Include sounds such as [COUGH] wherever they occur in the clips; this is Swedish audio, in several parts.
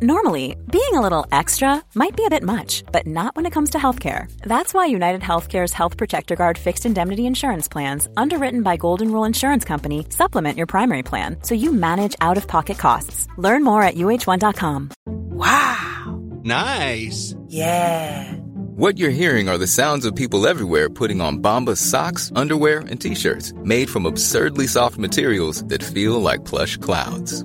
Normally, being a little extra might be a bit much, but not when it comes to healthcare. That's why United Healthcare's Health Protector Guard fixed indemnity insurance plans, underwritten by Golden Rule Insurance Company, supplement your primary plan so you manage out of pocket costs. Learn more at uh1.com. Wow! Nice! Yeah! What you're hearing are the sounds of people everywhere putting on Bombas socks, underwear, and t shirts made from absurdly soft materials that feel like plush clouds.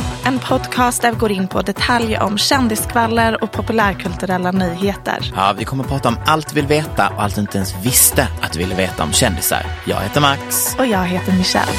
en podcast där vi går in på detaljer om kändisskvaller och populärkulturella nyheter. Ja, vi kommer att prata om allt vi vill veta och allt du inte ens visste att du ville veta om kändisar. Jag heter Max. Och jag heter Michelle.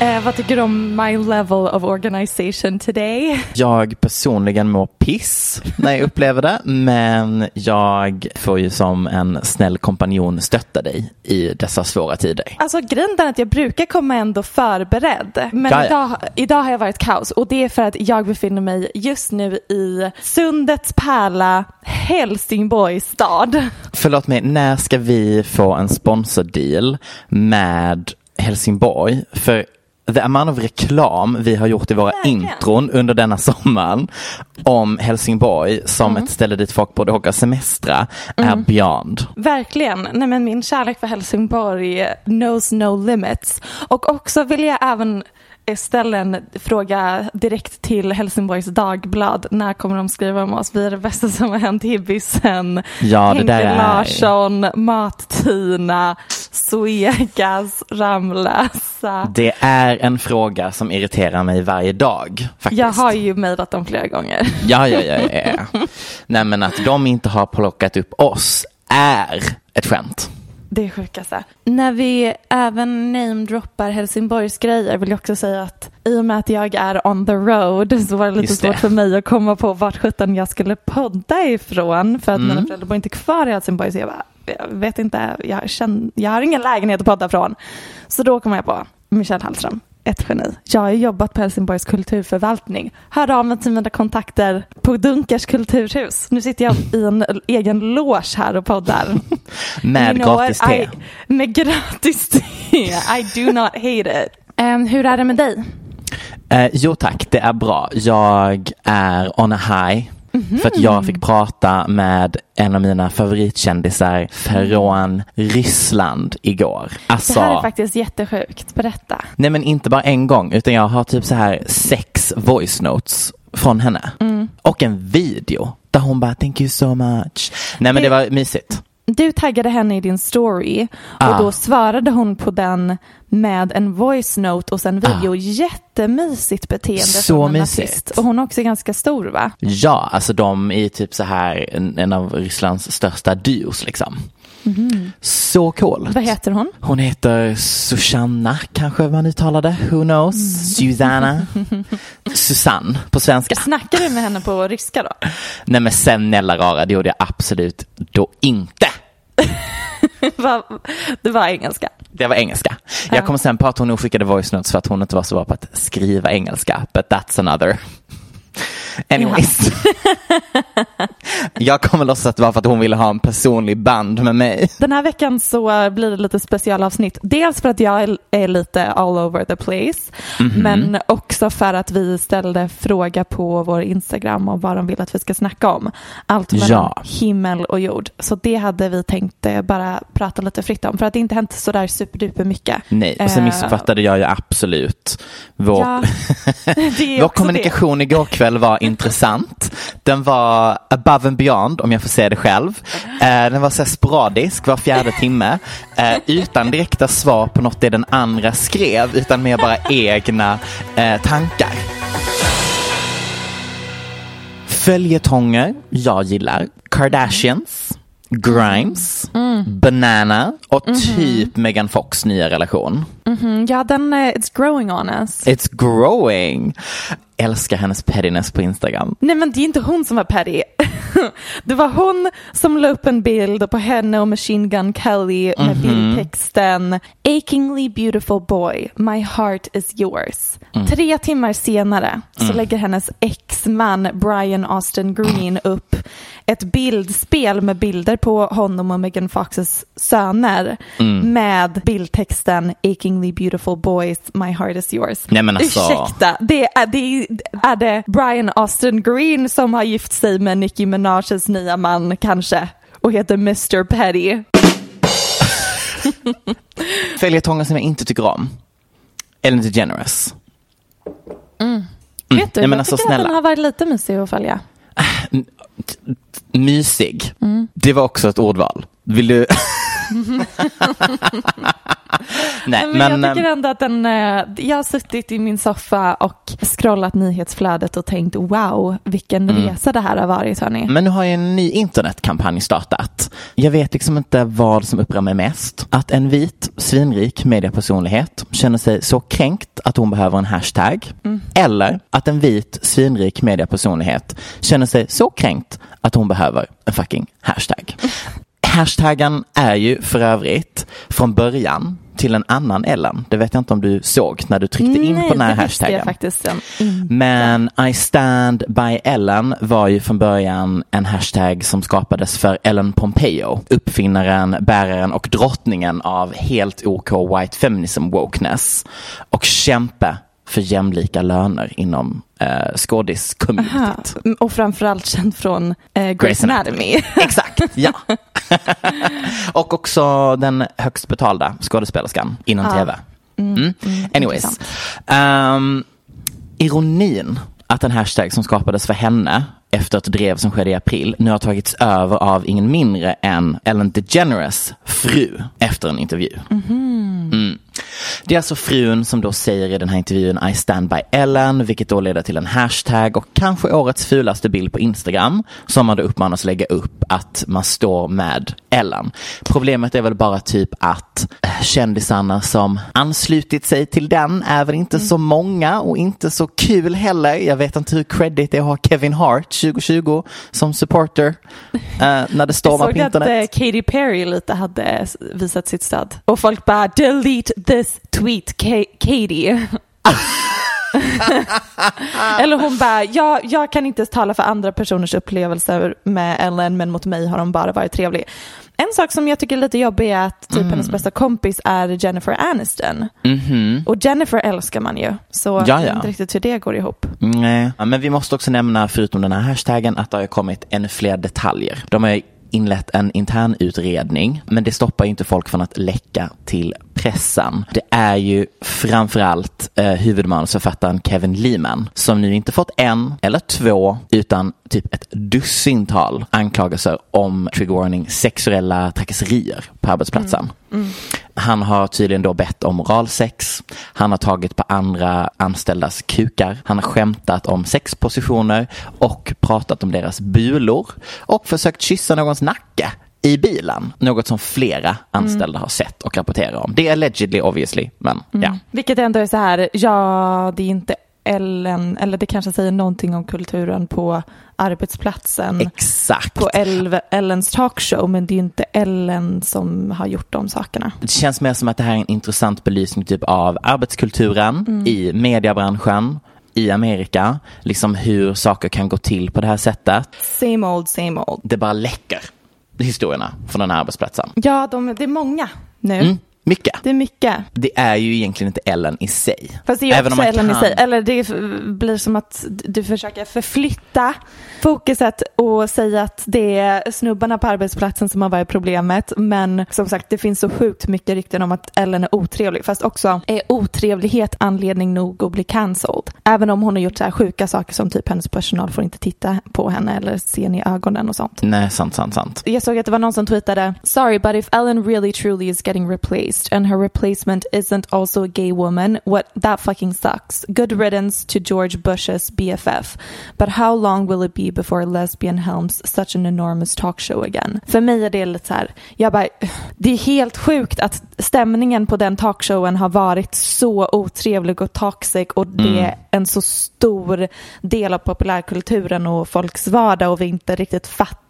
Eh, vad tycker du om my level of organization today? Jag personligen mår piss när jag upplever det, men jag får ju som en snäll kompanjon stötta dig i dessa svåra tider. Alltså grejen är att jag brukar komma ändå förberedd, men Jaja. idag, idag har jag varit kaos och det är för att jag befinner mig just nu i Sundets pärla Helsingborg stad. Förlåt mig, när ska vi få en sponsordeal med Helsingborg? För the amount of reklam vi har gjort i våra Verkligen. intron under denna sommaren om Helsingborg som Mm. ett ställe dit folk borde åka semestra är beyond. Verkligen. Nej, men min kärlek för Helsingborg knows no limits. Och också vill jag även ställa en fråga direkt till Helsingborgs Dagblad. När kommer de skriva om oss? Vi är det bästa som har hänt Hibbisen, Ja, det Henke Larsson, Mat-Tina, Suegas, Ramlösa. Det är en fråga som irriterar mig varje dag. Faktiskt. Jag har ju mejlat dem flera gånger. Ja, ja, ja, ja. Nej, men att de inte har plockat upp oss är ett skämt. Det är sjukaste. När vi även namedroppar Helsingborgs grejer vill jag också säga att i och med att jag är on the road så var det lite Just det. svårt för mig att komma på vart sjutton jag skulle podda ifrån för att Mm. mina föräldrar bor inte kvar i Helsingborg så jag bara, jag vet inte, jag, känner, jag har ingen lägenhet att podda från. Så då kom jag på Michelle Hallström. Ett geni. Jag har jobbat på Helsingborgs kulturförvaltning. Hör av mig till mina kontakter på Dunkers kulturhus. Nu sitter jag i en egen loge här och poddar. [LAUGHS] Med You know gratis te. I, med gratis te. I do not hate it. Em, hur är det med dig? Eh, jo tack, det är bra. Jag är on a high. Mhm. För att jag fick prata med en av mina favoritkändisar från Ryssland igår. Alltså, Det här är faktiskt jättesjukt. Berätta. nej men inte bara en gång utan jag har typ så här sex voice notes från henne. Mm. Och en video där hon bara thank you so much. Nej men Det- det var mysigt. Du taggade henne i din story och Ah. då svarade hon på den med en voice note och sen video. Jättemysigt beteende Ah. Så från en mysigt. artist. Och hon är också ganska stor va? Ja, alltså de är typ så här en, en av Rysslands största duos liksom. Så coolt. Mhm. Vad heter hon? Hon heter Susanna, kanske man uttalar det. Who knows? Mm. Susanna. Susanne på svenska. Snackade du med henne på ryska då? [LAUGHS] Nej men snälla rara, det gjorde jag absolut då inte. [LAUGHS] Det var engelska. Det var engelska. Jag kom sen på att hon nog skickade voice notes för att hon inte var så bra på att skriva engelska. But that's another. Anyways. [LAUGHS] jag kommer låtsas att det var för att hon ville ha en personlig band med mig. Den här veckan så blir det lite specialavsnitt. Dels för att jag är- lite all over the place. Mhm. Men också för att vi ställde fråga på vår Instagram om vad de vill att vi ska snacka om. Allt mellan Ja. himmel och jord. Så det hade vi tänkt eh, bara prata lite fritt om. För att det inte hänt sådär superduper mycket. Nej, och sen Eh, missuppfattade jag ju absolut vår, Ja, det [LAUGHS] vår kommunikation igår kväll var intressant. Den var above and beyond, om jag får säga det själv. Eh, den var så sporadisk var fjärde timme, eh, utan direkta svar på något det den andra skrev, utan mer bara egna eh, tankar. Följetonger jag gillar. Kardashians, Grimes, Banana och typ Megan Fox nya relation. Mm, ja, den, eh, it's growing on us. It's growing. Älskar hennes pettiness på Instagram. Nej men det är inte hon som var petty. Det var hon som la upp en bild på henne och Machine Gun Kelly med bildtexten Achingly beautiful boy, my heart is yours. Tre timmar senare så lägger hennes exman Brian Austin Green upp ett bildspel med bilder på honom och Megan Foxes söner med bildtexten Achingly beautiful boys, my heart is yours. Nej, men alltså- Ursäkta, det är, det är, det Brian Austin Green som har gift sig med Nicki Minajes nya man kanske och heter Mr Petty. [LAUGHS] Följetonger som jag inte tycker om. Ellen DeGeneres. Vet du, Nej, men jag alltså, tycker att snälla. den har varit lite mysig att följa. Mysig. Mm. Det var också ett ordval. Vill du? [LAUGHS] [LAUGHS] Nej, Men, men, jag tycker ehm, ändå att den, eh, jag har suttit i min soffa och scrollat nyhetsflödet och tänkt wow, vilken Mm. resa det här har varit hörni. men nu har ju en ny internetkampanj startat. Jag vet liksom inte vad som upprör mig mest. Att en vit, svinrik mediepersonlighet känner sig så kränkt att hon behöver en hashtag. Mm. Eller att en vit, svinrik mediepersonlighet känner sig så kränkt att hon behöver en fucking hashtag. Hashtaggen är ju för övrigt från början till en annan Ellen. Det vet jag inte om du såg när du tryckte in Nej, på den här hashtaggen. faktiskt. Men I stand by Ellen var ju från början en hashtag som skapades för Ellen Pompeo, uppfinnaren, bäraren och drottningen av helt OK white feminism wokeness och kämpe för jämlika löner inom eh, skådis-communityt. Mm, Och framförallt känd från eh, Grey's Anatomy. [LAUGHS] Exakt, ja. [LAUGHS] och också den högst betalda skådespelerskan inom Ja. tv. Mm. Anyways. intressant. Um, ironin att en hashtag som skapades för henne efter ett drev som skedde i april nu har tagits över av ingen mindre än Ellen DeGeneres fru efter en intervju. Mm. Det är alltså frun som då säger i den här intervjun I stand by Ellen, vilket då leder till en hashtag och kanske årets fulaste bild på Instagram som man då uppmanas lägga upp att man står med Ellen. Problemet är väl bara typ att eh, kändisarna som anslutit sig till den är väl inte så många och inte så kul heller. Jag vet inte hur credit det är att ha Kevin Hart 2020 som supporter eh, när det Jag stormar på såg att internet. eh, Katy Perry lite hade visat sitt stöd. Och folk bara delete this tweet Ka- Katy. [LAUGHS] Eller hon bara, jag, jag kan inte tala för andra personers upplevelser med Ellen men mot mig har hon bara varit trevlig. En sak som jag tycker är lite jobbig är att typ Mm. hennes bästa kompis är Jennifer Aniston. Och Jennifer älskar man ju. Så jag. Ja, vet inte riktigt hur det går ihop. Nej, men vi måste också nämna, förutom den här hashtaggen, att det har kommit ännu fler detaljer. De har inlett en intern utredning, men det stoppar ju inte folk från att läcka till pressen. Det är ju framförallt eh, huvudmanusförfattaren Kevin Lehman som nu inte fått en eller två utan typ ett dussintal anklagelser om trigger warning sexuella trakasserier på arbetsplatsen. Mm. Mm. Han har tydligen då bett om oralsex. Han har tagit på andra anställdas kukar. Han har skämtat om sexpositioner och pratat om deras bulor och försökt kyssa någons nacke i bilen. Något som flera anställda har sett och rapporterar om. Det är allegedly obviously, men ja. Vilket ändå är så här, ja det är inte Ellen, eller det kanske säger någonting om kulturen på arbetsplatsen. Exakt. på El- Ellens talkshow men det är inte Ellen som har gjort de sakerna. Det känns mer som att det här är en intressant belysning typ av arbetskulturen i mediebranschen i Amerika. Liksom hur saker kan gå till på det här sättet. Same old, same old. Det bara läcker historierna från den här arbetsplatsen. Ja, de, det är många nu. Mm. Mycket. Det är mycket. Det är ju egentligen inte Ellen i sig. Fast det är Även också Ellen i kan- sig. Eller det blir som att du försöker förflytta fokuset och säga att det är snubbarna på arbetsplatsen som har varit problemet. Men som sagt, det finns så sjukt mycket rykten om att Ellen är otrevlig. Fast också är otrevlighet anledning nog att bli cancelled. Även om hon har gjort så här sjuka saker som typ hennes personal får inte titta på henne eller se henne i ögonen och sånt. Nej, sant, sant, sant. Jag såg att det var någon som tweetade Sorry but if Ellen really truly is getting replaced and her replacement isn't also a gay woman, what that fucking sucks. Good riddance to George Bush's BFF. But how long will it be before lesbian helms such an enormous talk show again? För mig är det lite så här, jag bara, [SIGHS] det är helt sjukt att stämningen på den talkshowen har varit så otrevlig och toxic och det är en så stor del av populärkulturen och folks vardag och vi inte riktigt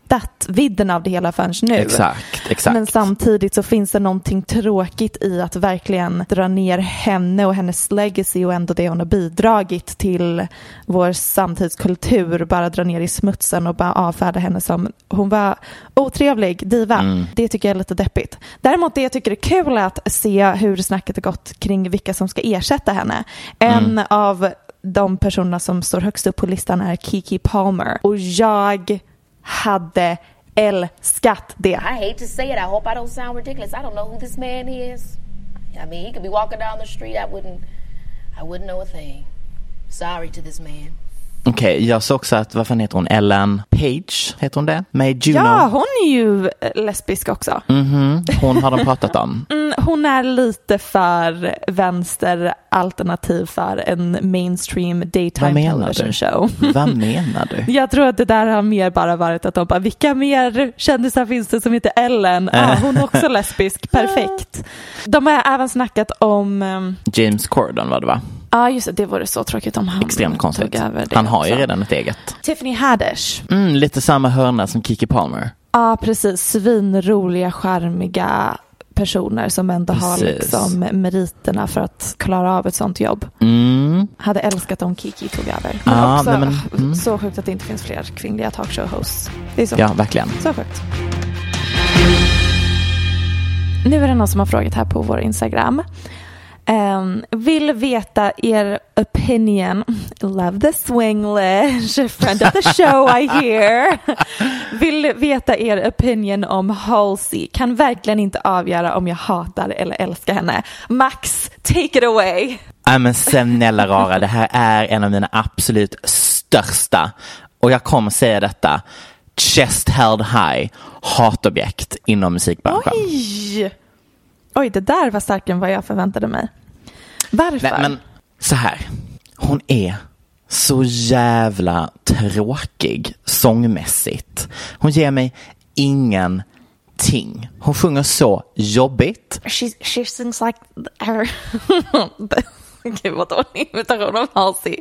fattat vidden av det hela förrän nu. Exakt, exakt. Men samtidigt så finns det någonting tråkigt i att verkligen dra ner henne och hennes legacy och ändå det hon har bidragit till vår samtidskultur, bara dra ner i smutsen och bara avfärda henne som hon var otrevlig diva. Mm. Det tycker jag är lite deppigt. Däremot det jag tycker är kul är att se hur snacket har gått kring vilka som ska ersätta henne. En Mm. av de personerna som står högst upp på listan är Kiki Palmer och jag hade älskat det. I hate to say it. I hope I don't sound ridiculous. I don't know who this man is. I mean, he could be walking down the street. I wouldn't. I wouldn't know a thing. Sorry to this man. Okej, jag såg också att, vad fan heter hon? Ellen Page, heter hon det? Med Juno. Ja, hon är ju eh, lesbisk också. Mhm, Hon har de pratat om. [LAUGHS] Mm, hon är lite för vänsteralternativ för en mainstream daytime television du? show. [LAUGHS] Vad menar du? Jag tror att det där har mer bara varit att de bara, vilka mer kändisar finns det som heter Ellen? Ah, hon är också lesbisk, [LAUGHS] perfekt. De har även snackat om, ehm, James Corden var det va? Ja just det, det vore så tråkigt om han Extremt konstigt. tog över det Han har ju också. redan ett eget. Tiffany Haddish. Mm, lite samma hörna som Kiki Palmer. Ja, precis. Svinroliga, charmiga personer som ändå har Precis. liksom meriterna för att klara av ett sånt jobb. Mm. Hade älskat om Kiki tog över. Men Ja, också nej, men, mm. så sjukt att det inte finns fler kvinnliga talkshow-hosts. Det är så, Ja, verkligen. så sjukt. Nu är det någon som har frågat här på vår Instagram. Ehm, vill veta er opinion. Love the swinglish. Friend of the show I hear. Vill veta er opinion om Halsey. Kan verkligen inte avgöra om jag hatar eller älskar henne. Max, take it away. Nej men snälla rara, det här är en av mina absolut största, och jag kommer säga detta, chest held high hatobjekt inom musikbranschen. Oj! Oj, det där var starkare än vad jag förväntade mig. Varför? Nej, men så här, hon är så jävla tråkig sångmässigt. Hon ger mig ingenting. Hon sjunger så jobbigt. She, she sings like her... [LAUGHS] Gud vad dålig imitation av Halsey.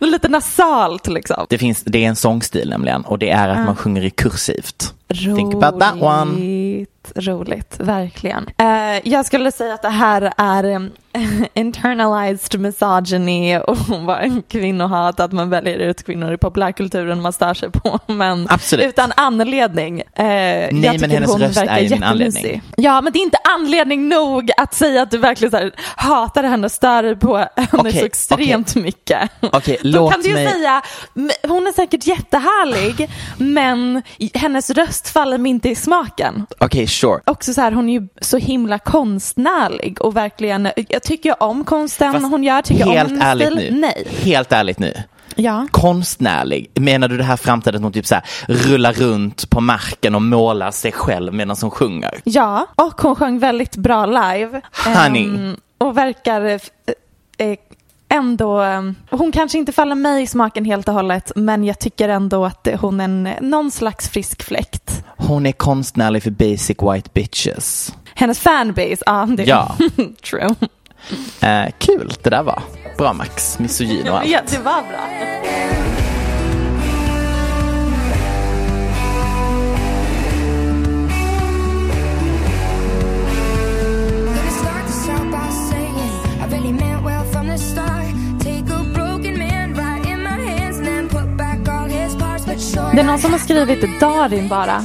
Det är lite nasalt liksom. Det, finns, det är en sångstil nämligen och det är att man sjunger i kursivt. Think about that one. Roligt, verkligen. Eh, jag skulle säga att det här är [LAUGHS] internalized misogyny och [LAUGHS] en kvinnohat, att man väljer ut kvinnor i populärkulturen man stör sig på. [LAUGHS] Men Absolut. utan anledning. Eh, jag men hennes hon röst verkar är ju en anledning. Ja, men det är inte anledning nog att säga att du verkligen så här, hatar henne och stör dig på henne Okej, så extremt mycket. Okej, Då kan du ju mig- säga, "M- hon är säkert jättehärlig, men hennes röst faller mig inte i smaken. Okej, sure. Också så här, hon är ju så himla konstnärlig och verkligen, jag tycker om konsten Fast hon gör, tycker jag om helt hennes ärligt stil? nu. Nej. Helt ärligt nu. Ja. Konstnärlig, menar du det här framträdandet hon typ så här rullar runt på marken och målar sig själv medan hon sjunger? Ja, och hon sjöng väldigt bra live. Honey. Ehm, och verkar eh, eh, ändå, eh, hon kanske inte faller mig i smaken helt och hållet, men jag tycker ändå att hon är en, någon slags frisk fläkt. Hon är konstnärlig för basic white bitches. Hennes fanbase, ja. Det, Ja. [LAUGHS] True. Eh, kul det där var. Bra Max, misogyn och allt. Ja, det var bra. Det är någon som har skrivit Darin bara.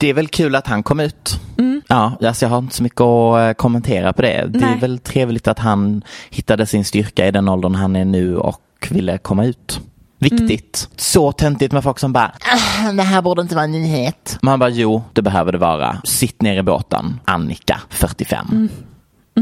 Det är väl kul att han kom ut. Ja, alltså jag har inte så mycket att eh, kommentera på det. Det är Nej. väl trevligt att han hittade sin styrka i den åldern han är nu och ville komma ut. Viktigt. Så töntigt med folk som bara, "Ah, det här borde inte vara en nyhet. Man bara, jo, det behöver det vara. Sitt ner i båten. Annika, 45.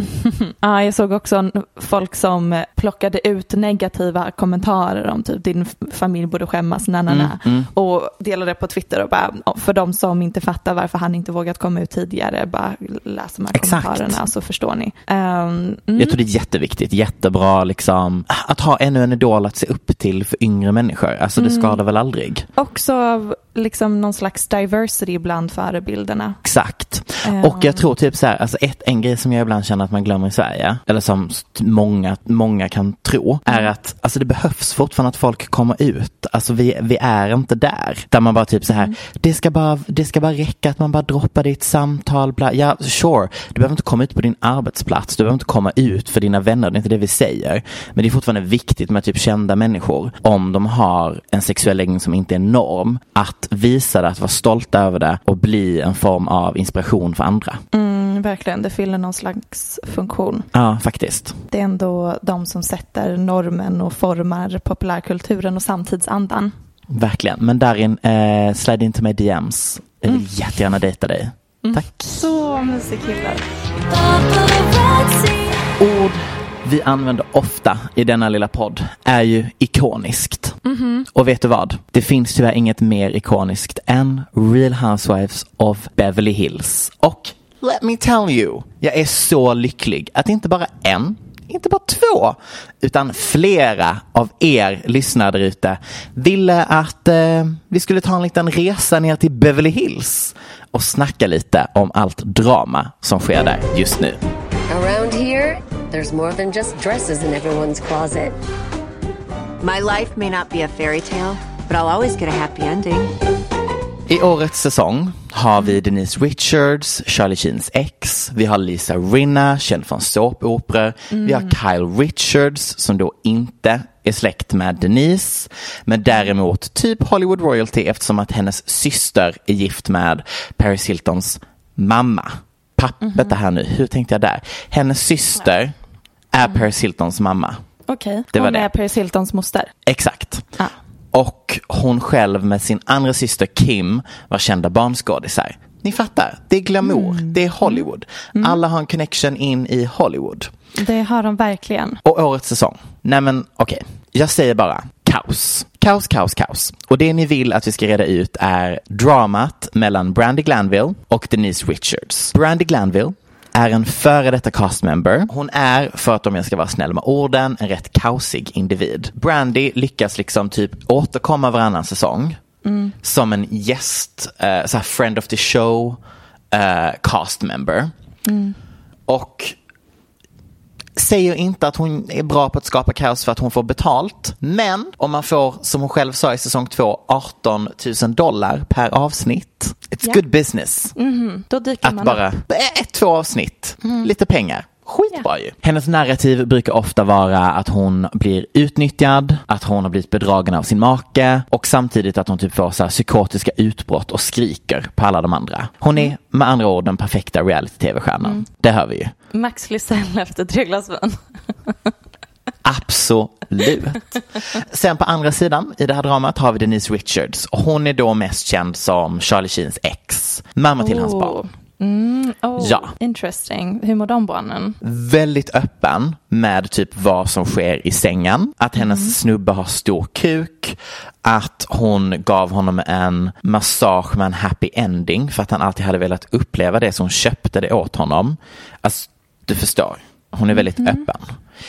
[LAUGHS] Ja, jag såg också folk som eh, plockade ut negativa kommentarer om typ din familj borde skämmas, na, na, na. Mm, och delade på Twitter och bara, "Ja, för de som inte fattar varför han inte vågat komma ut tidigare, bara läs de här Exakt. kommentarerna så förstår ni. Ehm, mm. Jag tror det är jätteviktigt, jättebra liksom att ha ännu en idol att se upp till för yngre människor. Alltså det skadar väl aldrig. Också liksom någon slags diversity bland förebilderna. Exakt. Eh. Och jag tror typ så här, alltså ett, en grej som jag ibland känner att man glömmer i Sverige, eller som många, många kan tro, är att alltså det behövs fortfarande att folk kommer ut. Alltså vi, vi är inte där. Där man bara typ så här, det, ska bara, det ska bara räcka att man bara droppar ett samtal. Bla. Ja, sure, du behöver inte komma ut på din arbetsplats, du behöver inte komma ut för dina vänner, det är inte det vi säger. Men det är fortfarande viktigt med typ kända människor, om de har en sexuell läggning som inte är norm, att visa det, att vara stolta över det och bli en form av inspiration för andra. Mm, verkligen, det fyller någon slags funktion. Ja, faktiskt. Det är ändå de som sätter normen och formar populärkulturen och samtidsandan. Verkligen. Men Darin, eh, slide in till mig DMs. Jag vill jättegärna dejta dig. Tack. Så musikillar. Ord vi använder ofta i denna lilla podd är ju ikoniskt. Och vet du vad? Det finns tyvärr inget mer ikoniskt än Real Housewives of Beverly Hills. Och let me tell you, jag är så lycklig att inte bara en, inte bara två, utan flera av er lyssnare där ute ville att eh, vi skulle ta en liten resa ner till Beverly Hills och snacka lite om allt drama som sker där just nu. Around here, there's more than just dresses in everyone's closet. My life may not be a fairy tale, but I'll always get a happy ending. I årets säsong har vi Denise Richards, Charlie Sheens ex, vi har Lisa Rinna, känd från såpoperor, vi har Kyle Richards som då inte är släkt med Denise, men däremot typ Hollywood royalty eftersom att hennes syster är gift med Paris Hiltons mamma. Pappet det här nu, hur tänkte jag där? Hennes syster är Paris Hiltons mamma. Okej, Det var hon det. är Paris Hiltons moster. Exakt. Ja. Och hon själv med sin andra syster Kim var kända barnskådisar. Ni fattar, det är glamour, det är Hollywood. Alla har en connection in i Hollywood. Det har de verkligen. Och årets säsong? Nej men okej, jag säger bara kaos. Kaos, kaos, kaos. Och det ni vill att vi ska reda ut är dramat mellan Brandy Glanville och Denise Richards. Brandy Glanville är en före detta castmember. Hon är, för att om jag ska vara snäll med orden, en rätt kaosig individ. Brandy lyckas liksom typ återkomma varannan säsong som en gäst, eh, så friend of the show, eh, cast member. Och säger inte att hon är bra på att skapa kaos för att hon får betalt. Men om man får, som hon själv sa i säsong två, 18 000 dollar per avsnitt. It's Ja. good business. Då dyker Att man bara, upp. ett, två avsnitt, lite pengar. Skitbra ju. Hennes narrativ brukar ofta vara att hon blir utnyttjad, att hon har blivit bedragen av sin make och samtidigt att hon typ får så här psykotiska utbrott och skriker på alla de andra. Hon är med andra ord den perfekta reality-tv-stjärnan. Det hör vi ju. Max Lysell efter tre glas vin. [LAUGHS] Absolut. Sen på andra sidan i det här dramat har vi Denise Richards hon är då mest känd som Charlie Sheens ex, mamma till hans barn. Mm, oh, Ja. Interesting. Hur mår de barnen? Väldigt öppen med typ vad som sker i sängen, att hennes snubbe har stor kuk, att hon gav honom en massage med en happy ending för att han alltid hade velat uppleva det så hon köpte det åt honom. Alltså, du förstår. Hon är väldigt öppen.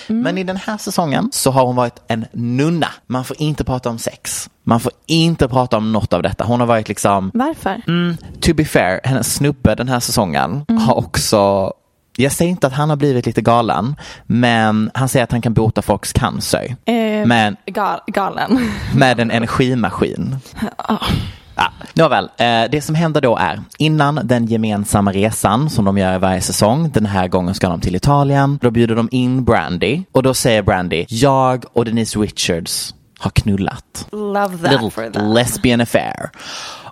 Men i den här säsongen så har hon varit en nunna. Man får inte prata om sex. Man får inte prata om något av detta. Hon har varit liksom, Varför? mm, to be fair, hennes snubbe den här säsongen har också jag säger inte att han har blivit lite galen, men han säger att han kan bota folks cancer. Eh, Men gal, galen. med en energimaskin. [LAUGHS] Ja, nåväl, eh, det som händer då är innan den gemensamma resan som de gör varje säsong, den här gången ska de till Italien, då bjuder de in Brandy och då säger Brandy, jag och Denise Richards har knullat. Love that for Little them. lesbian affair.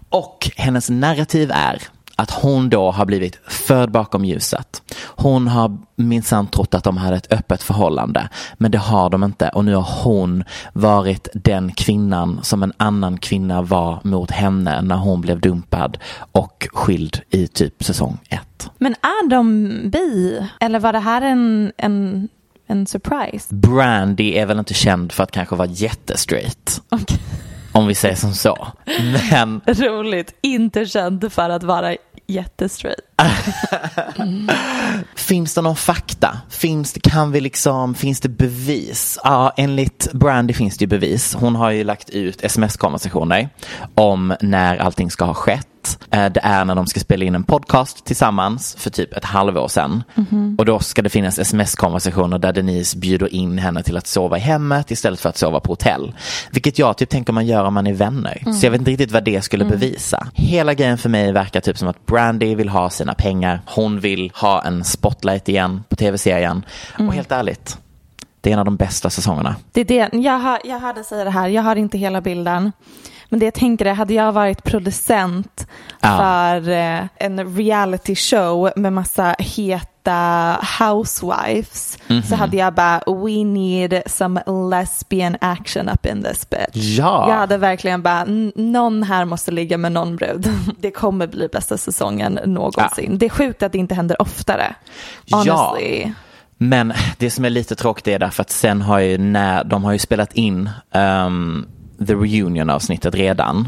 Och hennes narrativ är att hon då har blivit förd bakom ljuset. Hon har minsann trott att de hade ett öppet förhållande, men det har de inte. Och nu har hon varit den kvinnan som en annan kvinna var mot henne när hon blev dumpad och skild i typ säsong ett. Men är de bi? Eller var det här en, en, en surprise? Brandy är väl inte känd för att kanske vara jättestraight. Okay. Om vi säger som så. Men... [LAUGHS] Roligt. Inte känd för att vara jättestraight. [LAUGHS] Finns det någon fakta? Finns det, kan vi liksom, finns det bevis? Ja, enligt Brandy finns det ju bevis. Hon har ju lagt ut sms-konversationer om när allting ska ha skett. Eh, Det är när de ska spela in en podcast tillsammans för typ ett halvår sedan. Och då ska det finnas sms-konversationer där Denise bjuder in henne till att sova i hemmet istället för att sova på hotell. Vilket jag typ tänker man gör om man är vänner. Så jag vet inte riktigt vad det skulle bevisa. Hela grejen för mig verkar typ som att Brandy vill ha sina pengar. Hon vill ha en spotlight igen på tv-serien. Och helt ärligt, det är en av de bästa säsongerna. Det är det. Jag, har, jag hörde säga det här, jag har inte hela bilden. Men det jag tänker är, hade jag varit producent Ja. för eh, en reality show med massa heta housewives Mhm. så hade jag bara, we need some lesbian action up in this bitch. Ja. Jag hade verkligen bara, "N- någon här måste ligga med någon brud. [LAUGHS] Det kommer bli bästa säsongen någonsin. Det är sjukt att det inte händer oftare. Ja. Honestly. Men det som är lite tråkigt är därför att sen har ju när de har ju spelat in ehm, the reunion avsnittet redan.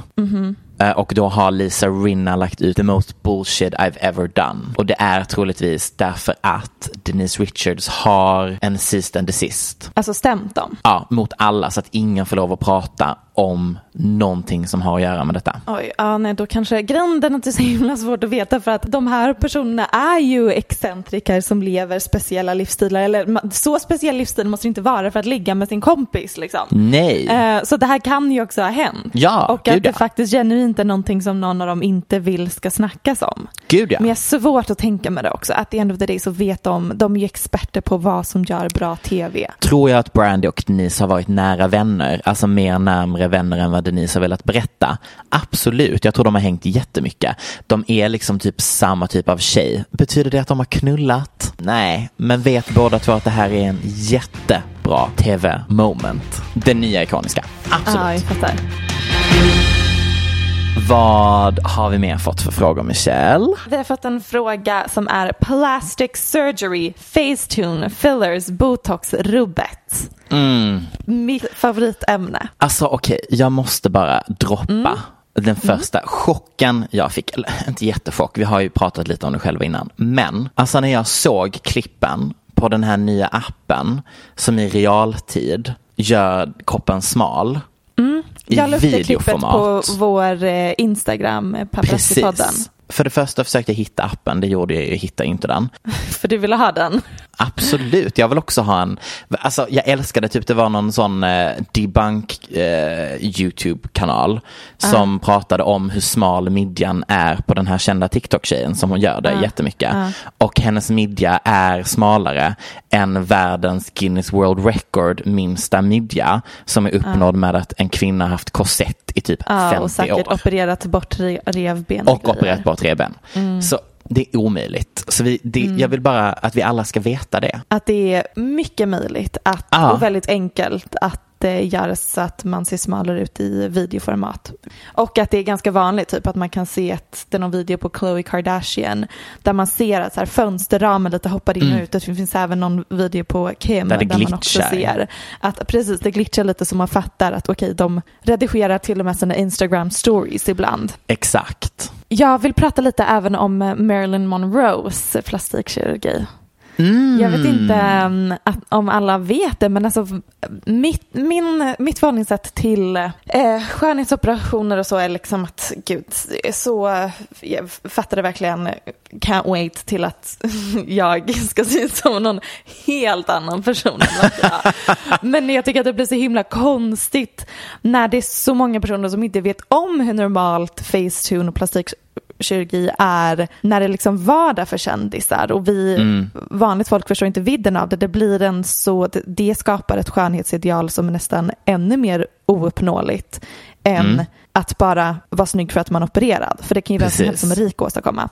Eh, Och då har Lisa Rinna lagt ut the most bullshit I've ever done. Och det är troligtvis därför att Denise Richards har en sist and desist. Alltså stämt dem. Ja, mot alla så att ingen får lov att prata om någonting som har att göra med detta. Oj, ja, nej, då kanske grunden att det är så himla svårt att veta för att de här personerna är ju excentriker som lever speciella livsstilar. Eller så speciell livsstil måste det inte vara för att ligga med sin kompis liksom. Nej. Eh, Så det här kan ju också ha hänt. Ja, och att det ja. faktiskt genuint är någonting som någon av dem inte vill ska snackas om. Gud ja. Men jag är svårt att tänka med det också. Att the end of the day så vet de, de är ju experter på vad som gör bra tv. Tror jag att Brandy och Denise har varit nära vänner, alltså mer närmre vänner än vad Denise har velat berätta? Absolut, jag tror de har hängt jättemycket. De är liksom typ samma typ av tjej. Betyder det att de har knullat? Nej, men vet båda två att det här är en jättebra tv-moment. Den nya ikoniska. Absolut. Ah, jag fattar. Vad har vi mer fått för frågor, Michelle? Vi har fått en fråga som är plastic surgery, facetune, fillers, botox, rubbet. Mm. Mitt favoritämne. Alltså okej, jag måste bara droppa Mm. den första chocken jag fick. Eller inte jättechock, vi har ju pratat lite om det själva innan. Men alltså när jag såg klippen på den här nya appen som i realtid gör kroppen smal. Jag lyfte klippet på vår eh, Instagram, eh, Paparazzi-podden. För det första försökte jag hitta appen, det gjorde jag ju, hittade inte den. [LAUGHS] För du ville ha den. Absolut, jag vill också ha en, alltså jag älskade typ det var någon sån eh, debunk eh, YouTube-kanal som pratade om hur smal midjan är på den här kända TikTok-tjejen som hon gör det jättemycket. Och hennes midja är smalare än världens Guinness World Record minsta midja som är uppnådd med att en kvinna haft korsett i typ Ja, 50 och säkert år. opererat bort re- revben. Och grejer. opererat bort revben. Mm. Så det är omöjligt. Så vi, det, jag vill bara att vi alla ska veta det. Att det är mycket möjligt att, Ja. och väldigt enkelt att eh, göra så att man ser smalare ut i videoformat. Och att det är ganska vanligt, typ att man kan se att det är någon video på Khloe Kardashian där man ser att så här, fönsterramen lite hoppar in och ut. Det finns även någon video på Kim Mm. Där det man också ser att precis det glitchar lite så man fattar att okej, de redigerar till och med sina Instagram stories ibland. Exakt. Jag vill prata lite även om eh, Marilyn Monroes plastikkirurgi. Jag vet inte um, att, om alla vet det, men alltså mitt, min, mitt förhållningssätt till eh, skönhetsoperationer och så är liksom att gud, så jag fattade verkligen can't wait till att [LAUGHS] jag ska se ut som någon helt annan person. jag. Men jag tycker att det blir så himla konstigt när det är så många personer som inte vet om hur normalt facetune och plastikkirurgi är när det liksom vardag för kändisar och vi vanligt folk förstår inte vidden av det. Det blir en så, det, det skapar ett skönhetsideal som är nästan ännu mer ouppnåeligt än att bara vara snygg för att man är opererad. För det kan ju vem som helst som är rik åstadkomma.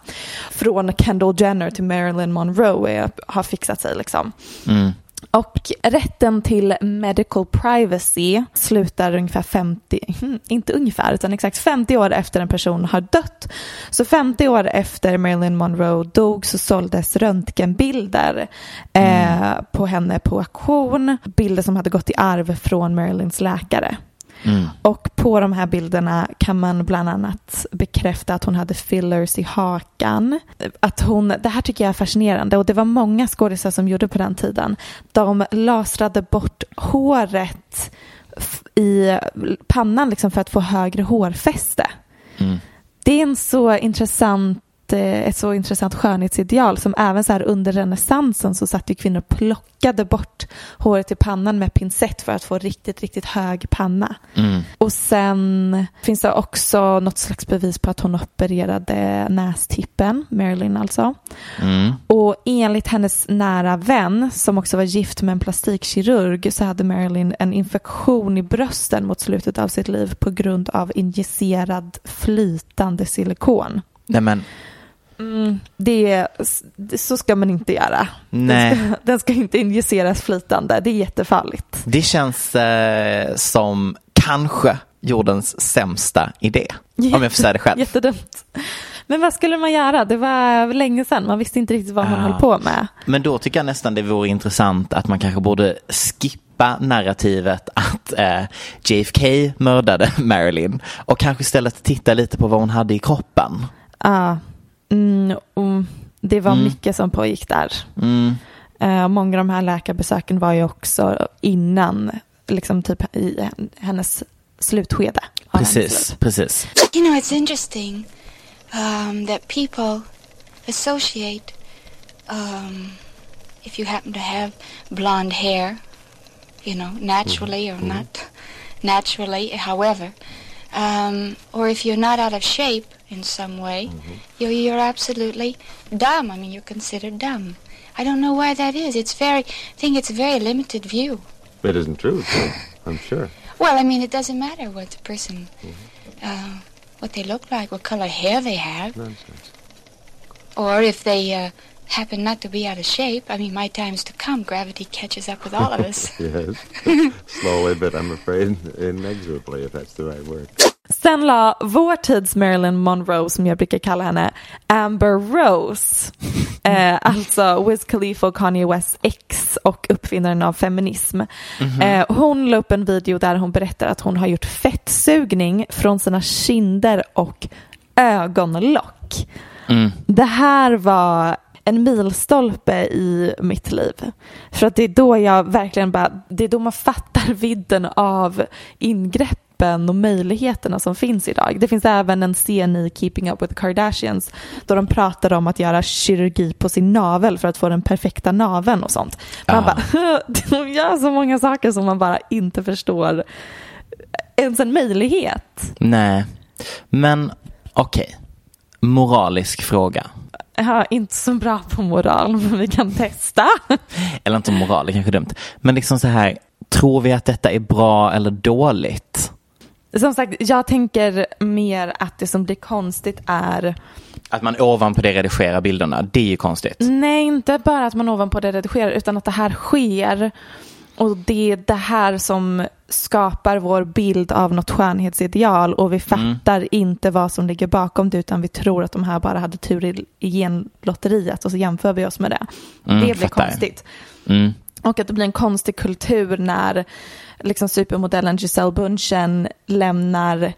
Från Kendall Jenner till Marilyn Monroe är, har fixat sig liksom. Mm. Och rätten till medical privacy slutar ungefär 50, hmm, inte ungefär, utan exakt 50 år efter en person har dött. Så 50 år efter Marilyn Monroe dog så såldes röntgenbilder eh, på henne på auktion. Bilder som hade gått i arv från Marilyns läkare. Mm. Och på de här bilderna kan man bland annat bekräfta att hon hade fillers i hakan. Att hon, det här tycker jag är fascinerande och det var många skådespelare som gjorde på den tiden. De lasrade bort håret i pannan liksom för att få högre hårfäste. Mm. Det är en så intressant eh, ett så intressant skönhetsideal som även så här under renässansen så satt ju kvinnor och plockade bort håret i pannan med pincett för att få riktigt, riktigt hög panna. Mm. Och sen finns det också något slags bevis på att hon opererade nästippen, Marilyn alltså. Mm. Och enligt hennes nära vän, som också var gift med en plastikkirurg, så hade Marilyn en infektion i brösten mot slutet av sitt liv på grund av injicerad flytande silikon. Nej men, Mm, det, så ska man inte göra. Nej. Den, ska, [LAUGHS] den ska inte injiceras flytande, det är jättefarligt. det känns eh, som kanske jordens sämsta idé. Om jag får säga det själv. [LAUGHS] Jättedumt. Men vad skulle man göra? Det var länge sedan, man visste inte riktigt vad man Ah. höll på med. Men då tycker jag nästan det vore intressant att man kanske borde skippa narrativet att eh, JFK mördade [LAUGHS] Marilyn och kanske istället titta lite på vad hon hade i kroppen. Ja, mm, och det var Mm. mycket som pågick där. Mm. Eh, många av de här läkarbesöken var ju också innan, liksom typ i hennes slutskede. Precis, precis. You know, it's interesting um, that people associate um, if you happen to have blonde hair, you know, naturally or not naturally, however, um, or if you're not out of shape in some way, you're, you're absolutely dumb. I mean, you're considered dumb. I don't know why that is. It's very, I think it's a very limited view. It isn't true, too, I'm sure. Well, I mean, it doesn't matter what the person, uh, what they look like, what color hair they have, Nonsense. or if they uh, happen not to be out of shape. I mean, my time's to come. Gravity catches up with all of us. [LAUGHS] yes. Slowly, but I'm afraid inexorably, if that's the right word. Sen la vår tids Marilyn Monroe, som jag brukar kalla henne, Amber Rose, [LAUGHS] eh, alltså Wiz Khalifa och Kanye Wests ex och uppfinnaren av feminism. Eh, hon la upp en video där hon berättar att hon har gjort fettsugning från sina kinder och ögonlock. Mm. Det här var en milstolpe i mitt liv. För att det är då jag verkligen bara, det är då man fattar vidden av ingreppen och möjligheterna som finns idag. Det finns även en scen i Keeping Up with the Kardashians då de pratar om att göra kirurgi på sin navel för att få den perfekta naveln och sånt. Man Ah. bara, de gör så många saker som man bara inte förstår ens en möjlighet. Nej, men okej. Moralisk fråga. Är inte så bra på moral, men vi kan testa. Eller inte moral, det är kanske är dumt. Men liksom så här, tror vi att detta är bra eller dåligt? Som sagt, jag tänker mer att det som blir konstigt är Att man ovanpå det redigerar bilderna, det är ju konstigt. Nej, inte bara att man ovanpå det redigerar utan att det här sker och det är det här som skapar vår bild av något skönhetsideal och vi fattar inte vad som ligger bakom det utan vi tror att de här bara hade tur i, i genlotteriet och så jämför vi oss med det. Mm, det blir fattar. konstigt. Mm. Och att det blir en konstig kultur när liksom supermodellen Giselle Bundchen lämnar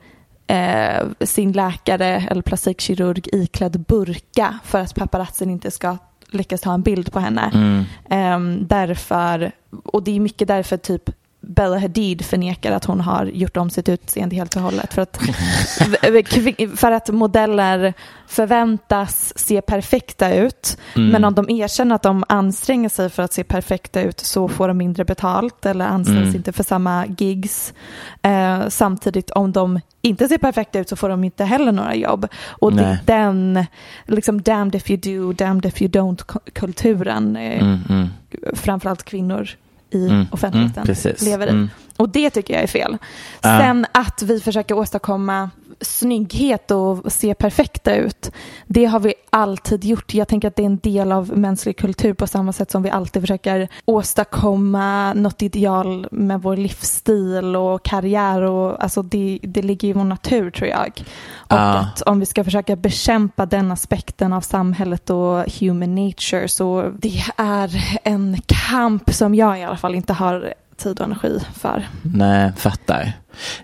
eh, sin läkare eller plastikkirurg iklädd burka för att paparazzin inte ska lyckas ta en bild på henne. Mm. Ehm, därför, och det är mycket därför typ Bella Hadid förnekar att hon har gjort om sitt utseende helt och hållet. För att, [LAUGHS] för att modeller förväntas se perfekta ut. Mm. Men om de erkänner att de anstränger sig för att se perfekta ut så får de mindre betalt eller anställs Mm. inte för samma gigs. Eh, samtidigt om de inte ser perfekta ut så får de inte heller några jobb. Och det är Nej. den liksom damned if you do, damned if you don't-kulturen eh, Mm, mm. framförallt kvinnor i Mm, offentligheten mm, lever i. Mm. Och det tycker jag är fel. Ja. Sen att vi försöker åstadkomma snygghet och se perfekta ut. Det har vi alltid gjort. Jag tänker att det är en del av mänsklig kultur på samma sätt som vi alltid försöker åstadkomma något ideal med vår livsstil och karriär. Och, alltså det, det ligger i vår natur tror jag. Och Ah. att om vi ska försöka bekämpa den aspekten av samhället och human nature så det är en kamp som jag i alla fall inte har tid och energi för. Nej, fattar.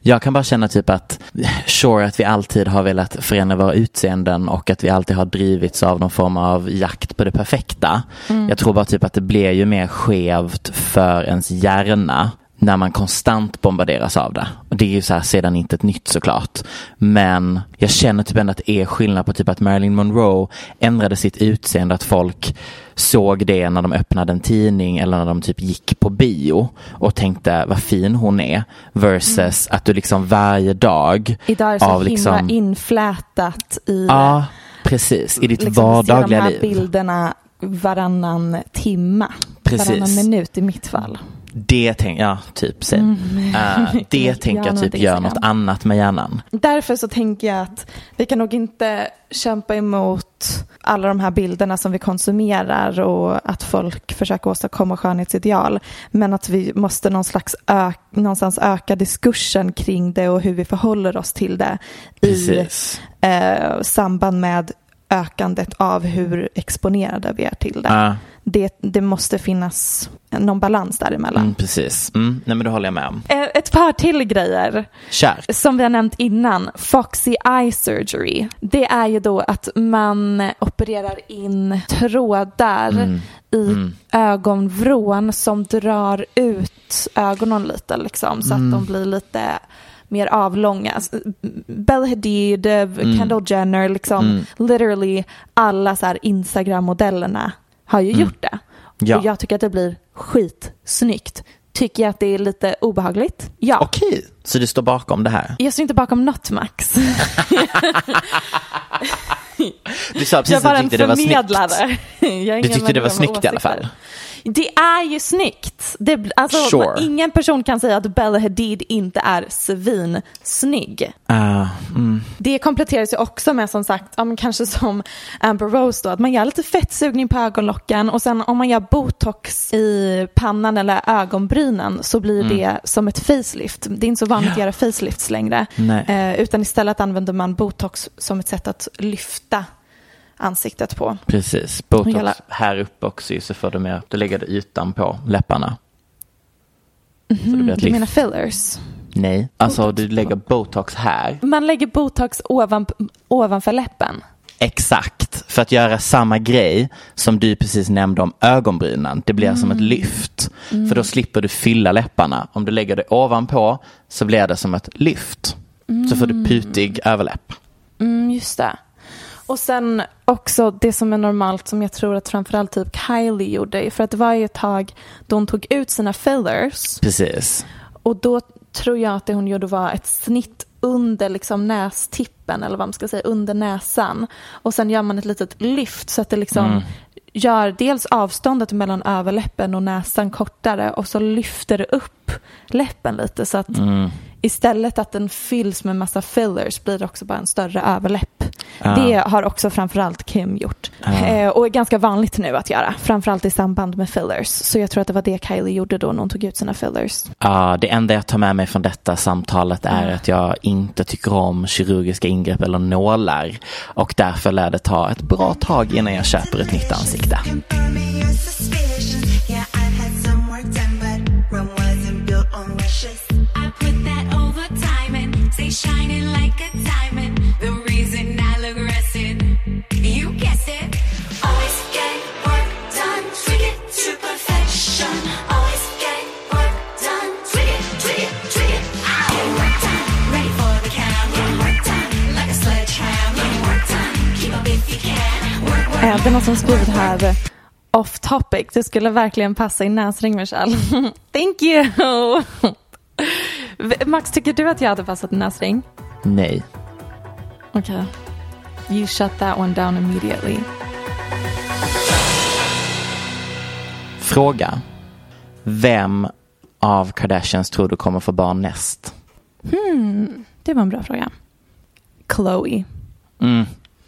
Jag kan bara känna typ att, sure att vi alltid har velat förändra våra utseenden och att vi alltid har drivits av någon form av jakt på det perfekta. Mm. Jag tror bara typ att det blir ju mer skevt för ens hjärna när man konstant bombarderas av det. Och det är ju så här sedan inte ett nytt såklart. Men jag känner typ ändå att det är skillnad på typ att Marilyn Monroe ändrade sitt utseende, att folk såg det när de öppnade en tidning eller när de typ gick på bio och tänkte vad fin hon är versus att du liksom varje dag Idag är det så av himla liksom, inflätat i ja precis, i ditt liksom, vardagliga se de här liv. bilderna varannan timma. Precis. Varannan minut i mitt fall. Det tänker jag, typ. Mm. Eh, det [LAUGHS] tänker jag typ gör något annat med hjärnan. Därför så tänker jag att vi kan nog inte kämpa emot alla de här bilderna som vi konsumerar och att folk försöker åstadkomma skönhetsideal. Men att vi måste någon slags ö- någonstans öka diskursen kring det och hur vi förhåller oss till det i eh, samband med ökandet av hur exponerade vi är till det. Ja. Det, det måste finnas någon balans däremellan. Mm, precis. Mm, nej men det håller jag med om. Eh, Ett par till grejer Kör. som vi har nämnt innan, Foxy Eye Surgery. Det är ju då att man opererar in trådar Mm. i Mm. ögonvrån som drar ut ögonen lite liksom så Mm. att de blir lite mer avlånga. Bella Hadid, eh, Kendall Jenner, liksom Mm. literally alla så här Instagram-modellerna har ju Mm. gjort det. Ja. Och jag tycker att det blir skitsnyggt. Tycker jag att det är lite obehagligt? Ja. Okej, så du står bakom det här? Jag står inte bakom något Max. Du sa precis att du tyckte det var snyggt. Jag är ingen Du tyckte det var snyggt i alla fall? Det är ju snyggt. Det, alltså, Sure. Ingen person kan säga att Bella Hadid inte är svinsnygg. Ah, mm. Det kompletteras ju också med som sagt, ja, kanske som Amber Rose då, att man gör lite fettsugning på ögonlocken och sen om man gör botox i pannan eller ögonbrynen så blir Mm. det som ett facelift. Det är inte så vanligt att göra facelifts längre. Eh, utan istället använder man botox som ett sätt att lyfta ansiktet på. Precis. Botox Hela- här uppe också så får du mer, du lägger det ytan på läpparna. Så det blir ett Mm, Du menar fillers? Nej, alltså du lägger botox här. Man lägger botox ovan, ovanför läppen. Exakt, för att göra samma grej som du precis nämnde om ögonbrynen. Det blir som ett Mm. lyft. För då slipper du fylla läpparna. Om du lägger det ovanpå så blir det som ett lyft. Så får du putig överläpp. Mm, just det. Och sen också det som är normalt som jag tror att framförallt typ Kylie gjorde. För att det var ju ett tag då hon tog ut sina fillers. Precis. Och då tror jag att det hon gjorde var ett snitt under liksom nästippen eller vad man ska säga, under näsan. Och sen gör man ett litet lyft så att det liksom Mm. gör dels avståndet mellan överläppen och näsan kortare och så lyfter det upp läppen lite så att Mm. Istället att den fylls med massa fillers blir det också bara en större överläpp. Ja. Det har också framförallt Kim gjort. Ja. Eh, och är ganska vanligt nu att göra, framförallt i samband med fillers. Så jag tror att det var det Kylie gjorde då när hon tog ut sina fillers. Ja, det enda jag tar med mig från detta samtalet är att jag inte tycker om kirurgiska ingrepp eller nålar. Och därför lär det ta ett bra tag innan jag köper ett nytt ansikte. Det är någon som skrivit här off topic. Det skulle verkligen passa i näsring Michelle. [LAUGHS] Thank you! Max, tycker du att jag hade passat i näsring? Nej. Okej. You shut that one down immediately. Fråga. Vem av Kardashians tror du kommer få barn näst? Hmm, det var en bra fråga. Chloe. Mm.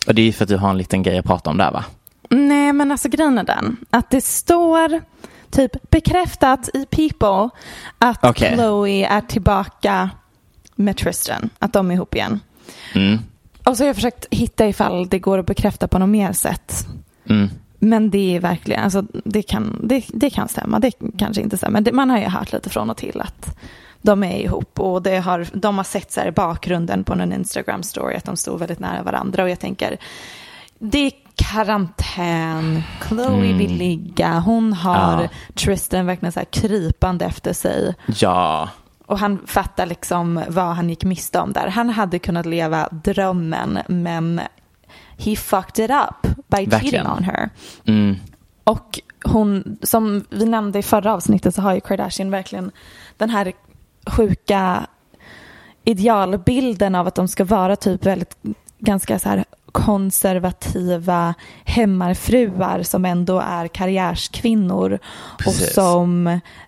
Och det är för att du har en liten grej att prata om där va? Nej, men alltså grejen är den att det står typ bekräftat i People att Okej. Chloe är tillbaka med Tristan, att de är ihop igen. Mm. Och så har jag försökt hitta ifall det går att bekräfta på något mer sätt. Mm. Men det är verkligen, alltså det kan, det, det kan stämma, det kanske inte stämmer. Det, man har ju hört lite från och till att de är ihop och det har, de har sett så här i bakgrunden på någon Instagram story att de stod väldigt nära varandra och jag tänker det karantän, Chloe vill ligga, hon har Mm. Ja. Tristan verkligen så här krypande efter sig. Ja. Och han fattar liksom vad han gick miste om där. Han hade kunnat leva drömmen men he fucked it up by Verkligen. cheating on her. Mm. Och hon, som vi nämnde i förra avsnittet så har ju Kardashian verkligen den här sjuka idealbilden av att de ska vara typ väldigt ganska så här konservativa hemmarfruar som ändå är karriärskvinnor och Precis. som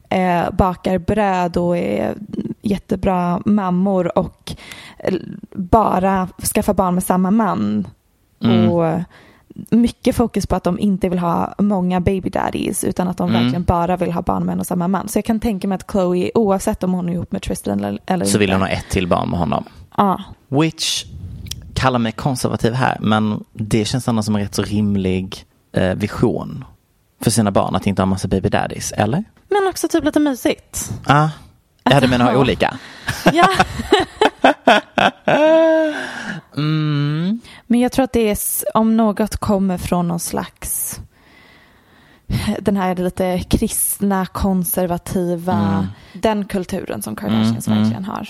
eh, bakar bröd och är jättebra mammor och eh, bara skaffar barn med samma man. Mm. Och mycket fokus på att de inte vill ha många baby daddies utan att de Mm. verkligen bara vill ha barn med en och samma man. Så jag kan tänka mig att Chloe, oavsett om hon är ihop med Tristan eller, eller Så vill inte. hon ha ett till barn med honom. Ja. Which, kallar mig konservativ här, men det känns ändå som en rätt så rimlig eh, vision för sina barn att inte ha massa baby daddies, eller? Men också typ lite mysigt. Ja, ja du menar ha olika? [LAUGHS] Ja. [LAUGHS] Mm. Men jag tror att det är, om något kommer från någon slags den här lite kristna, konservativa, Mm. den kulturen som Kardashians Mm, mm. verkligen har.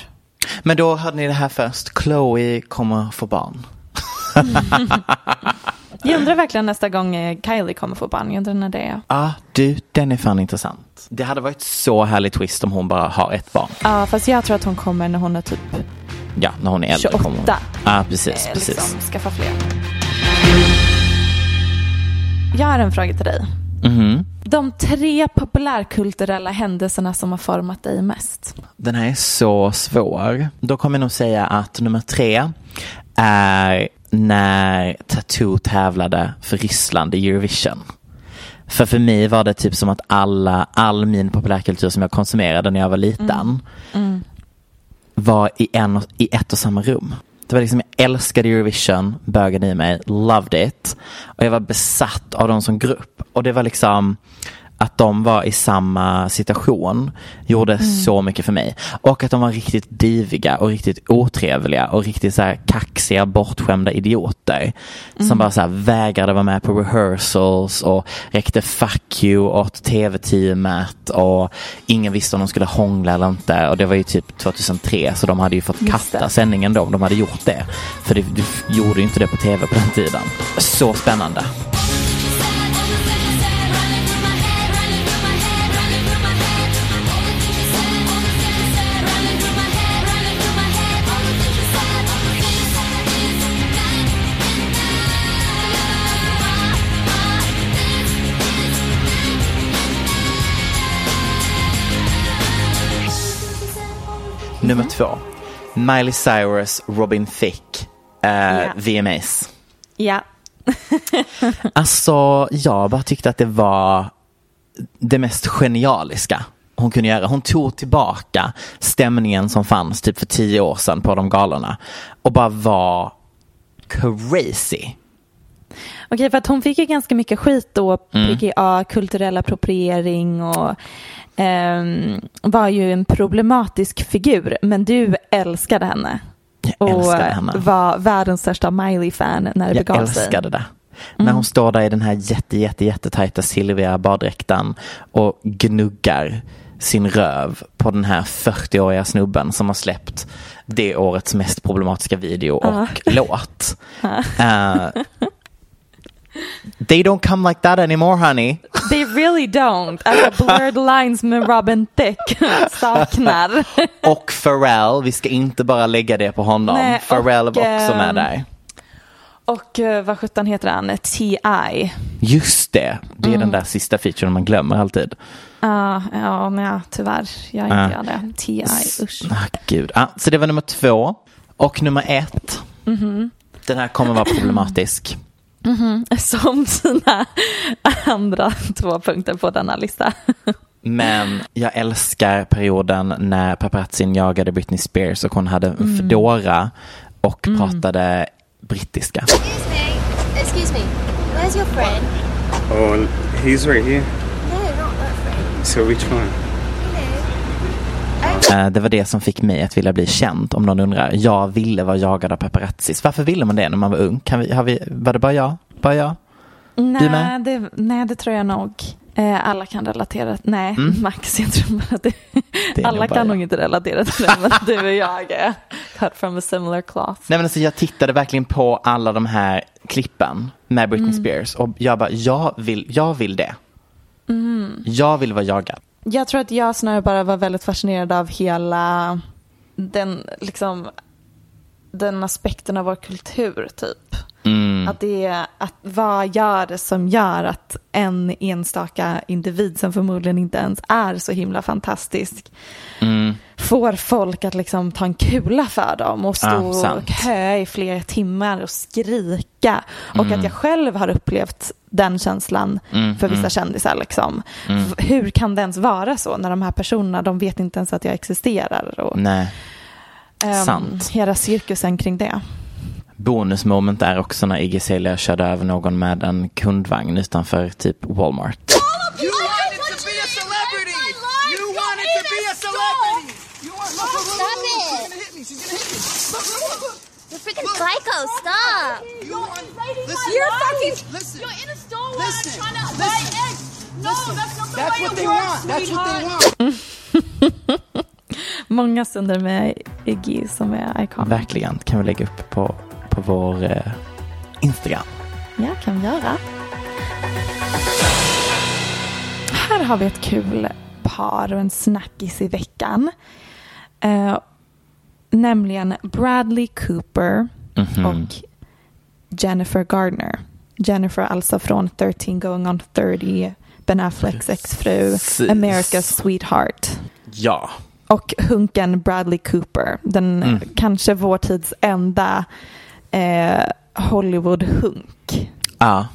Men då hörde ni det här först, Chloe kommer få barn. [LAUGHS] Jag undrar verkligen nästa gång eh, Kylie kommer få barn. Jag undrar när det är. Ja, du, den är fan intressant. Det hade varit så härligt twist om hon bara har ett barn. Ja, fast jag tror att hon kommer när hon är typ Ja, när hon är äldre 28. kommer hon. Ja, precis, eh, precis. liksom skaffa fler. Jag har en fråga till dig. Mhm. De tre populärkulturella händelserna som har format dig mest. Den här är så svår. Då kommer jag nog säga att nummer tre är när Tattoo tävlade för Ryssland i Eurovision. För för mig var det typ som att alla, all min populärkultur som jag konsumerade när jag var liten Mm. var i, en, i ett och samma rum. Det var liksom, jag älskade Eurovision, bögen i mig, loved it. Och jag var besatt av dem som grupp. Och det var liksom att de var i samma situation gjorde Mm. så mycket för mig. Och att de var riktigt diviga och riktigt otrevliga och riktigt så här kaxiga, bortskämda idioter. Som Mm. bara så här vägrade vara med på rehearsals och räckte fuck you åt tv-teamet och ingen visste om de skulle hångla eller inte. Och det var ju typ 2003 så de hade ju fått kasta sändningen då om de hade gjort det. För det, du gjorde ju inte det på tv på den tiden. Så spännande. Nummer två. Miley Cyrus, Robin Thicke, eh, Ja. VMAs. Ja. [LAUGHS] Alltså, jag bara tyckte att det var det mest genialiska hon kunde göra. Hon tog tillbaka stämningen som fanns typ för tio år sedan på de galorna och bara var crazy. Okej, för att hon fick ju ganska mycket skit då, Mm. PGA, kulturell appropriering och ehm, var ju en problematisk figur. Men du älskade henne. Jag och henne. var världens största Miley-fan när det Jag begav sig. älskade det. När hon står där i den här jätte, jätte, jättetajta silvriga baddräkten och gnuggar sin röv på den här 40-åriga snubben som har släppt det årets mest problematiska video och Ja. låt. Eh, they don't come like that anymore honey. They really don't. Alltså blurred lines med Robin Thicke saknar. Och Pharrell, vi ska inte bara lägga det på honom. Nej, Pharrell och, var också med där. Och eh, vad sjutton heter han? T.I. Just det, det är Mm. den där sista featuren man glömmer alltid. Ja, ja, men ja, tyvärr. Jag är Ah. inte jag det. T.I. Usch. Ah, gud. Ah, så det var nummer två. Och nummer ett. Mhm. Den här kommer vara problematisk. Mhm. [LAUGHS] Som sina andra två punkter på denna lista. [LAUGHS] Men jag älskar perioden när paparazzin jagade Britney Spears och hon hade en Mm. fedora och Mm. pratade brittiska. Excuse me. Where's your friend? Oh, he's right here. No, not that friend. So which one? Eh, Det var det som fick mig att vilja bli känd, om någon undrar. Jag ville vara jagad av paparazzis. Varför ville man det när man var ung? Kan vi, har vi, var det bara jag? Bara jag? Nej, det, nej, det tror jag nog. Eh, alla kan relatera. Nej, Mm. Max, jag tror bara att det, [LAUGHS] Det alla kan jag. nog inte relatera till det, men du och jag är cut from a similar cloth. Nej men alltså jag tittade verkligen på alla de här klippen med Britney Mm. Spears och jag bara, jag vill, jag vill det. Mm. Jag vill vara jagad. Jag tror att jag snarare bara var väldigt fascinerad av hela den, liksom, den aspekten av vår kultur, typ. Mm. Att det är, att vad gör det som gör att en enstaka individ som förmodligen inte ens är så himla fantastisk Mm. får folk att liksom ta en kula för dem och stå Ja, och köa i flera timmar och skrika. Och Mm. att jag själv har upplevt den känslan Mm, för vissa mm. kändisar. Liksom. Mm. Hur kan det ens vara så när de här personerna, de vet inte ens att jag existerar. Och, sant. Hela cirkusen kring det. Bonusmoment är också när Iggy Azalea körde över någon med en kundvagn utanför typ Walmart. You. You. You freaking psycho. Stop. You're invading Listen, You're fucking. Listen. You're in a store Listen. trying to Listen. buy eggs. No, Listen. that's not the That's way what it they works, want. That's what they want. Många stunder med Iggy som är iconic. Verkligen, kan vi lägga upp på, på vår eh, Instagram. Ja, kan vi göra. Här har vi ett kul par och en snackis i veckan. Eh, nämligen Bradley Cooper Mhm. och Jennifer Gardner. Jennifer alltså från 13 going on 30, Ben Afflecks exfru. America's Sweetheart. Ja. Och hunken Bradley Cooper, den Mm. kanske vår tids enda eh, Hollywood-hunk. Ja.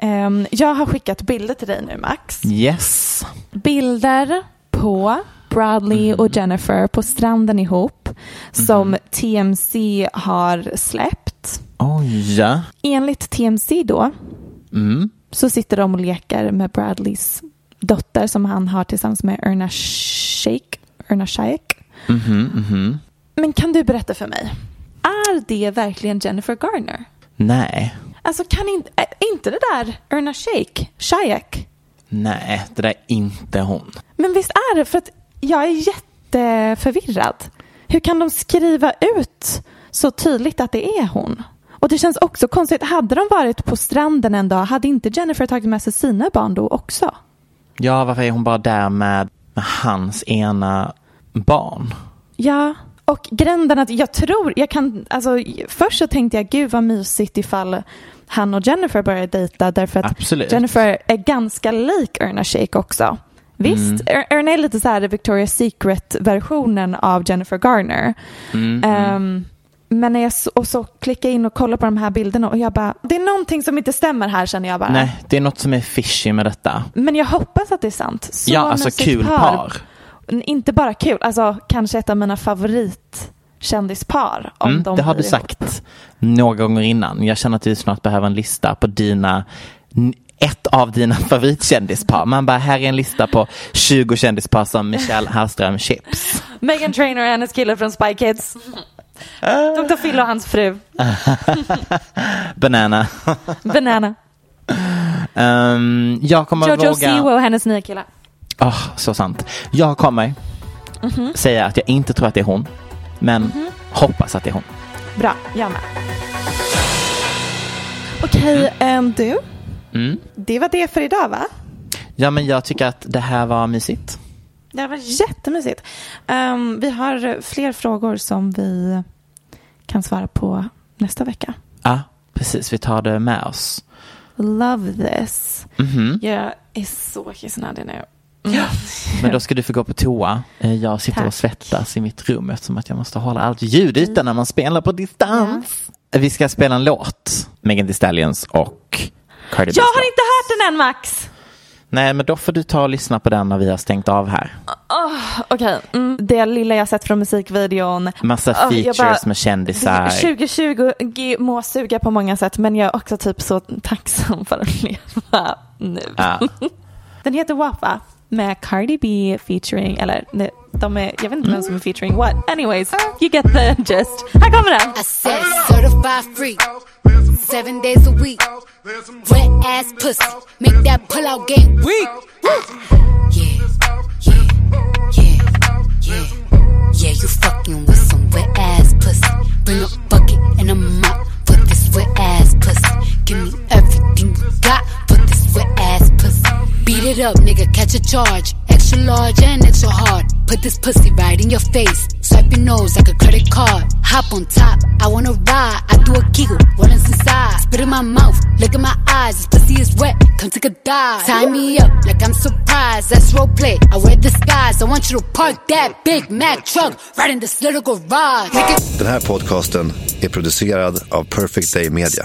Ehm, jag har skickat bilder till dig nu Max. Yes. Bilder på Bradley Mhm. och Jennifer på stranden ihop som TMC har släppt. Oj, ja. Enligt TMC då Mm. så sitter de och leker med Bradleys dotter som han har tillsammans med Erna Shayk. Erna Shayk. Mhm, mhm. Men kan du berätta för mig, är det verkligen Jennifer Garner? Nej. Alltså kan inte, inte det där Erna Shayk, Shayek? Nej, det där är inte hon. Men visst är det, för att jag är jätteförvirrad. Hur kan de skriva ut så tydligt att det är hon? Och det känns också konstigt, hade de varit på stranden en dag, hade inte Jennifer tagit med sig sina barn då också? Ja, varför är hon bara där med, med hans ena barn? Ja, och gränden att jag tror, jag kan, alltså först så tänkte jag gud vad mysigt ifall han och Jennifer börjar dejta därför att Absolut. Jennifer är ganska lik Erna Shayk också. Visst, Mm. Er- Erna är lite så här Victoria's Secret-versionen av Jennifer Garner. Mm, mm. Ehm, men när jag så, och så klickar in och kollar på de här bilderna och jag bara, det är någonting som inte stämmer här känner jag bara. Nej, det är något som är fishy med detta. Men jag hoppas att det är sant. Så ja, alltså kul par. N- Inte bara kul, alltså kanske ett av mina favoritkändispar. Om Mm, de det har du ihop. sagt några gånger innan. Jag känner att vi snart behöver en lista på dina ett av dina [LAUGHS] favoritkändisar. Man bara, här är en lista på 20 kändispar som Michelle Hallström Chips. Megan Trainor och hennes kille från Spy Kids. Dr. Phil och hans fru. [LAUGHS] Banana. Banana. [LAUGHS] Ehm, jag kommer Jojo våga... Siwa och hennes nya kille. Åh, så sant. Jag kommer Mhm. säga att jag inte tror att det är hon, men Mhm. hoppas att det är hon. Bra, jag med. Okej, ehm, du. Mm. Det var det för idag va? Ja, men jag tycker att det här var mysigt. Det var jättemysigt. Ehm, vi har fler frågor som vi kan svara på nästa vecka. Ja, precis. Vi tar det med oss. Love this. Mhm. Jag är så kissnödig nu. Men då ska du få gå på toa. Eh, Jag sitter Tack. och svettas i mitt rum eftersom att jag måste hålla allt ljud ute när man spelar på distans. Vi ska spela en låt, Megan Thee Stallions och Cardi. Jag har inte hört den än Max. Nej, men då får du ta och lyssna på den när vi har stängt av här. Oh, Okej, mm, det lilla jag sett från musikvideon. Massa Oh, jag features bara- med kändisar. [LAUGHS] 2020 g- må suga på många sätt men jag är också typ så tacksam för att leva nu. Ja. [LAUGHS] Den heter Wappa med Cardi B featuring, eller de är, jag vet inte vem som är featuring what. Anyways, ah. you get the gist. Här kommer den. I said certified free. Seven days a week. Wet ass pussy. Make that pull out game weak. Yeah, yeah, yeah, yeah. Yeah, you fucking with some wet ass pussy. Bring a bucket and a mop for this wet ass pussy. Give me everything you got Beat it up, nigga, catch a charge. Extra large and extra hard. Put this pussy right in your face. Swipe your nose like a credit card. Hop on top, I wanna ride. I do a giggle, is inside? Spit in my mouth, look in my eyes. This pussy is wet, come take a dive. Tie me up like I'm surprised. That's role play. I wear disguise. I want you to park that Big Mac truck right in this little garage. Den här podcasten är producerad av Perfect Day Media.